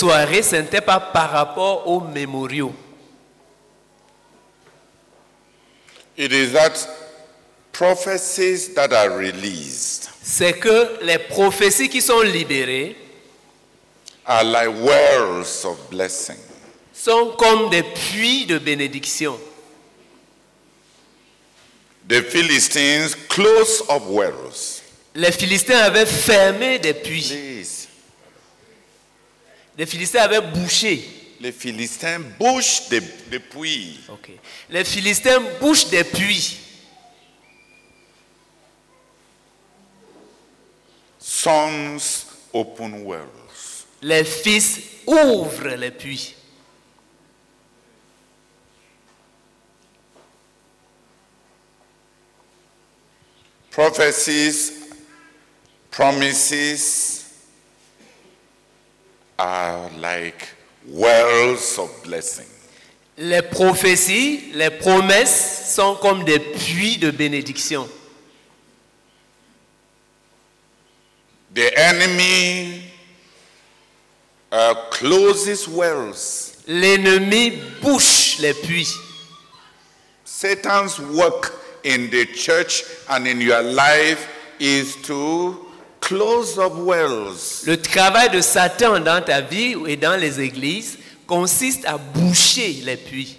soirée, ce n'était pas par rapport aux mémoriaux. It is that prophecies that are released C'est que les prophéties qui sont libérées are like wells of blessing. sont comme des puits de bénédiction. The Philistines close up wells. Les Philistins avaient fermé des puits. Please. Les Philistins avaient bouché. Les Philistins bouchent des, des puits. Les Philistins bouchent des puits. Sons open wells. Les fils ouvrent les puits. Prophecies, promises are like wells of blessing. Les prophéties, les promesses sont comme des puits de bénédiction. The enemy uh, closes wells. L'ennemi bouche les puits. Satan's work in the church and in your life is to. Le travail de Satan dans ta vie et dans les églises consiste à boucher les puits.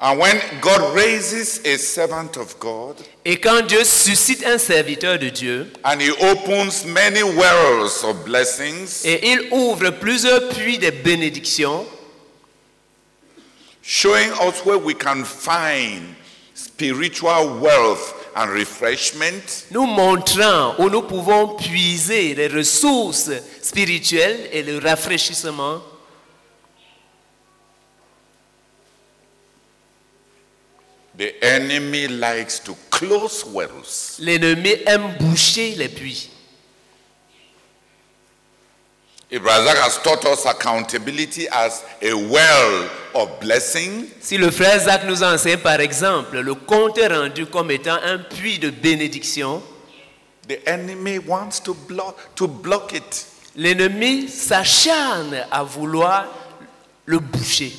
And when God raises a servant of God Et quand Dieu suscite un serviteur de Dieu and he opens many wells of blessings, et il ouvre plusieurs puits de bénédiction, showing us where we can find spiritual wealth and refreshment, nous montrant où nous pouvons puiser les ressources spirituelles et le rafraîchissement, the enemy likes to close wells. l'ennemi aime boucher les puits. Ibrahim has taught us accountability as a well of blessing. Si le frère Zach nous enseigne par exemple le compte rendu comme étant un puits de bénédiction, The enemy wants to block to block it. l'ennemi s'acharne à vouloir le boucher.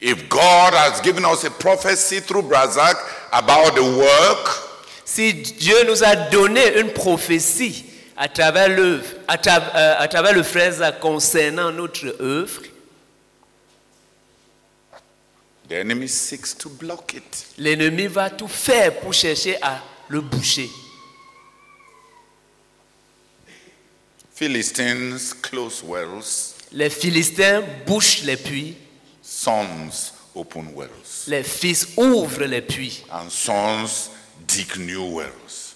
If God has given us a prophecy through Brazak about the work, Si Dieu nous a donné une prophétie à travers l'œuvre, à, euh, à travers le frère concernant notre œuvre, the enemy seeks to block it. l'ennemi va tout faire pour chercher à le boucher. Philistines close wells, Les Philistins bouchent les puits, sons open wells, les fils ouvrent les puits, and sons dig new wells.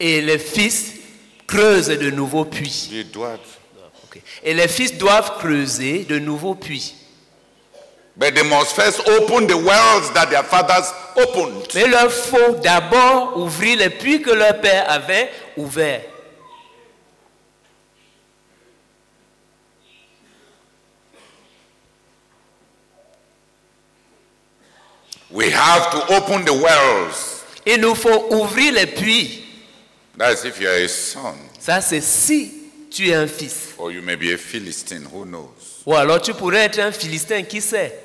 et les fils creusent de nouveaux puits. They do it. Ok. Et les fils doivent creuser de nouveaux puits. But they must first open the wells that their fathers opened. Mais il leur faut d'abord ouvrir les puits que leur père avait ouverts. We have to open the wells. Il nous faut ouvrir les puits. That's if you're a son, Ça, c'est si tu es un fils. or you may be a Philistine, who knows? Ou alors tu pourrais être un Philistin, qui sait?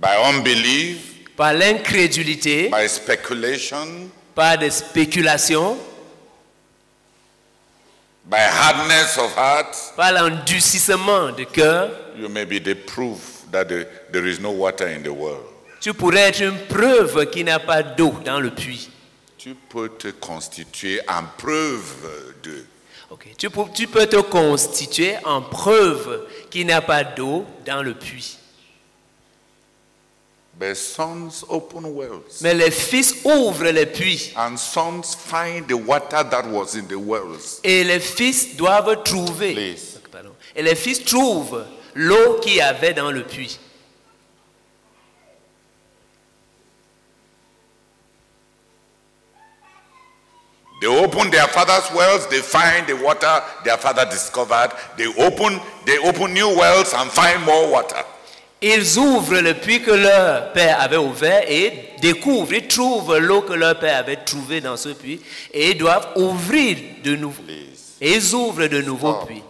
By unbelief, Par l'incrédulité, by speculation, par des spéculations, by hardness of heart, par l'endurcissement de cœur, you may be the proof that the- there is no water in the world. Tu pourrais être une preuve qu'il n'y a pas d'eau dans le puits. Tu peux te constituer en preuve de. Ok. Tu, peux, tu peux te constituer en preuve qu'il n'y a pas d'eau dans le puits. But sons open wells. Mais les fils ouvrent les puits. And sons find the water that was in the wells. Et les fils doivent trouver. Please. Et les fils trouvent l'eau qu'il y avait dans le puits. They open their father's wells, they find the water their father discovered. They open, they open new wells and find more water. Ils ouvrent le puits que leur père avait ouvert et découvrent, ils trouvent l'eau que leur père avait trouvée dans ce puits et ils doivent ouvrir de nouveau. Please. Et ils ouvrent de nouveaux Oh. puits.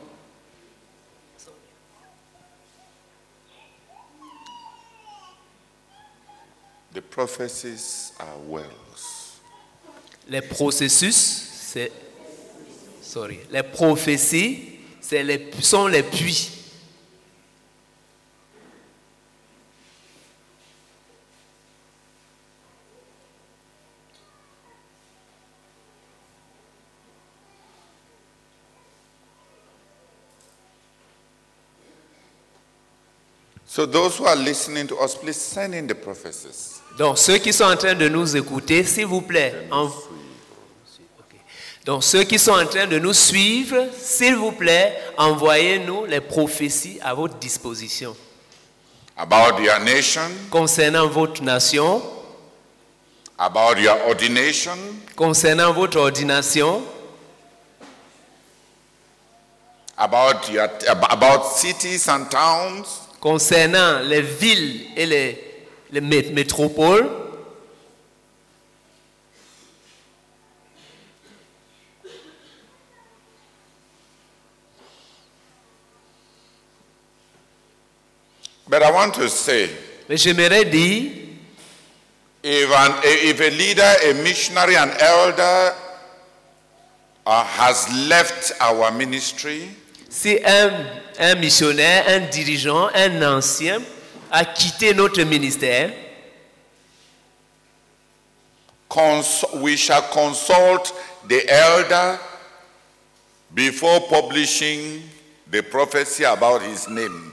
The prophecies are wells. Les processus, c'est. Sorry. Les prophéties, c'est les, sont les puits. So those who are listening to us, please send in the prophecies. Donc, ceux qui sont en train de nous écouter, s'il vous plaît, en-. Donc, ceux qui sont en train de nous suivre, s'il vous plaît, envoyez-nous les prophéties à votre disposition. About your nation, concernant votre nation, about your ordination, concernant votre ordination, about your about cities and towns, concernant les villes et les, les mé- métropoles, But I want to say, mais j'aimerais dire, if, an, if a leader, a missionary, an elder uh, has left our ministry, si un, un missionnaire, un dirigeant, un ancien a quitté notre ministère, cons- we shall consult the elder before publishing the prophecy about his name.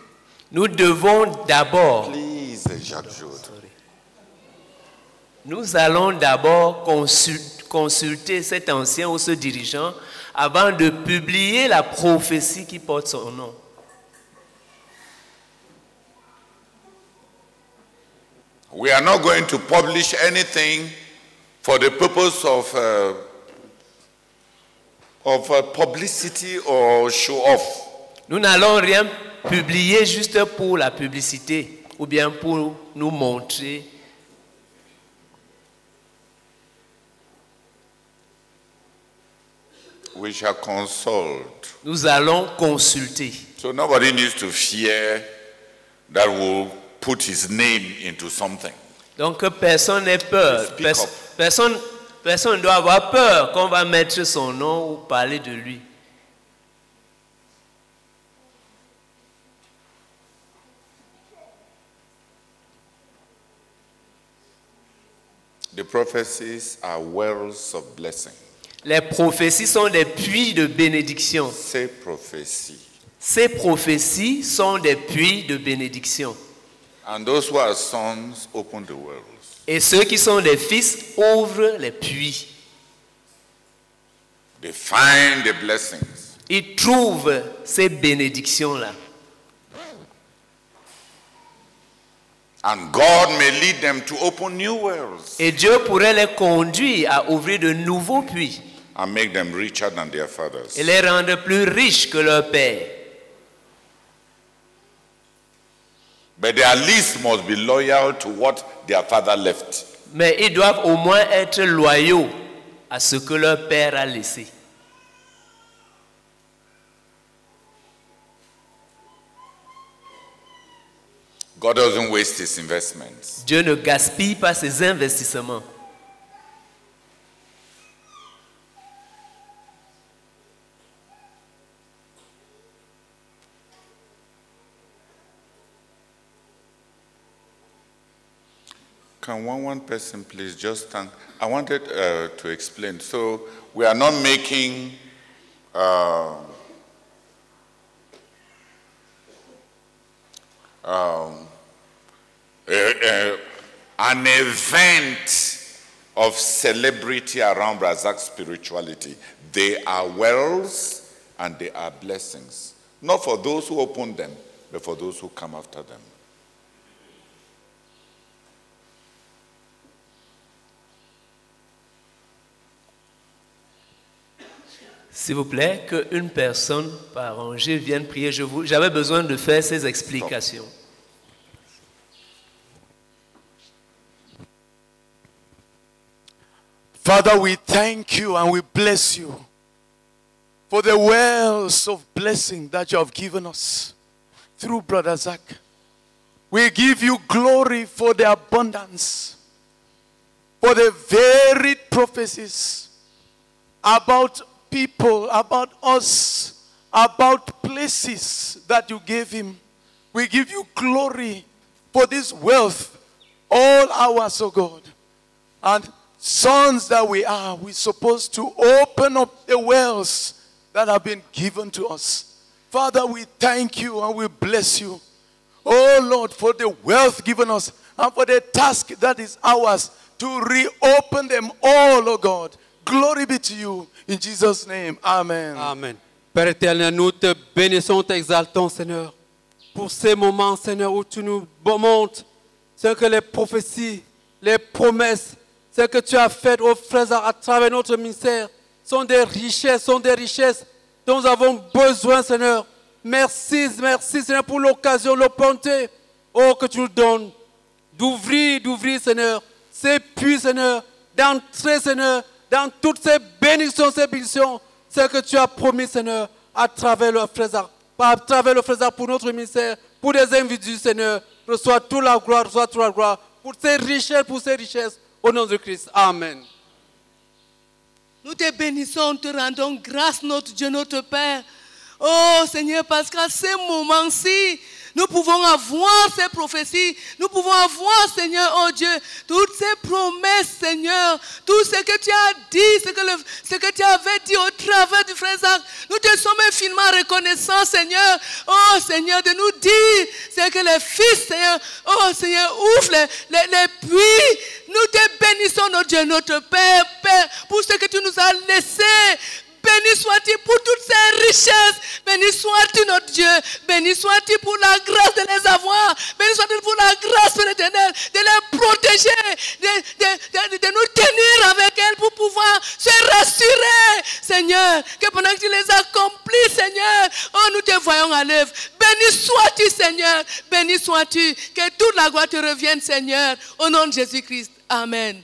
Nous devons d'abord Please. Nous allons d'abord consul- consulter cet ancien ou ce dirigeant avant de publier la prophétie qui porte son nom. We are not going to publish anything for the purpose of, uh, of uh, publicity or show off. Nous n'allons rien publier juste pour la publicité ou bien pour nous montrer. We shall consult. Nous allons consulter. So nobody needs to fear that we'll put his name into something. Donc personne n'ait peur. Speak Pers- up. personne personne ne doit avoir peur qu'on va mettre son nom ou parler de lui. The prophecies are wells of blessing. Les prophéties sont des puits de bénédiction. Say prophecy. Ces prophéties sont des puits de bénédiction. And those who are sons open the wells. Et ceux qui sont des fils ouvrent les puits. They find the blessings. Ils trouvent ces bénédictions-là. And God may lead them to open new wells Et Dieu pourrait les conduire à ouvrir de nouveaux puits and make them richer than their fathers. et les rendre plus riches que leur père. But they at least must be loyal to what their father left. Mais ils doivent au moins être loyaux à ce que leur père a laissé. God doesn't waste his investments. Dieu ne gaspille pas ses investissements. Can one one person please just thank? I wanted uh, to explain. So we are not making uh, um, a- an event of celebrity around Razak's spirituality. They are wells and they are blessings. Not for those who open them, but for those who come after them. S'il vous plaît, qu'une personne par rangée vienne prier. J'avais besoin de faire ces explications. Father, we thank you and we bless you for the wells of blessing that you have given us through Brother Zach. We give you glory for the abundance, for the varied prophecies about people, about us, about places that you gave him. We give you glory for this wealth, all ours, O God. And sons that we are, we're supposed to open up the wells that have been given to us. Father, we thank you and we bless you. Oh Lord, for the wealth given us and for the task that is ours to reopen them all, oh God. Glory be to you. In Jesus' name, amen. Amen. Père éternel, nous te bénissons, t'exaltons, Seigneur, pour ces moments, Seigneur, où tu nous montres, Seigneur, que les prophéties, les promesses, ce que tu as fait aux frères à travers notre ministère, sont des richesses, sont des richesses dont nous avons besoin, Seigneur. Merci, merci, Seigneur, pour l'occasion, l'opportunité, oh, que tu nous donnes d'ouvrir, d'ouvrir, Seigneur, ces puits, Seigneur, d'entrer, Seigneur, dans toutes ces bénédictions, ces bénédictions, ce que tu as promis, Seigneur, à travers le frère, à travers le frère pour notre ministère, pour les individus, Seigneur, reçois toute la gloire, reçois toute la gloire, pour ces richesses, pour ces richesses, au nom de Christ. Amen. Nous te bénissons, te rendons grâce, notre Dieu, notre Père. Oh Seigneur, parce qu'à ce moment-ci, nous pouvons avoir ces prophéties, nous pouvons avoir, Seigneur, oh Dieu, toutes ces promesses, Seigneur, tout ce que tu as dit, ce que, le- ce que tu avais dit au travers du frère Zach. Nous te sommes infiniment reconnaissants, Seigneur, oh Seigneur, de nous dire, c'est que les fils, Seigneur, oh Seigneur, ouvre les, les, les puits. Nous te bénissons, notre Dieu, notre Père, Père, pour ce que tu nous as laissé. Béni sois-tu pour toutes ces richesses. Béni sois-tu, notre Dieu. Béni sois-tu pour la grâce de les avoir. Béni sois-tu pour la grâce, Père éternel, de les protéger, de, de- de- de nous tenir avec elles pour pouvoir se rassurer, Seigneur, que pendant que tu les accomplis, Seigneur, oh, nous te voyons à l'œuvre. Béni sois-tu, Seigneur. Béni sois-tu. Que toute la gloire te revienne, Seigneur. Au nom de Jésus-Christ. Amen.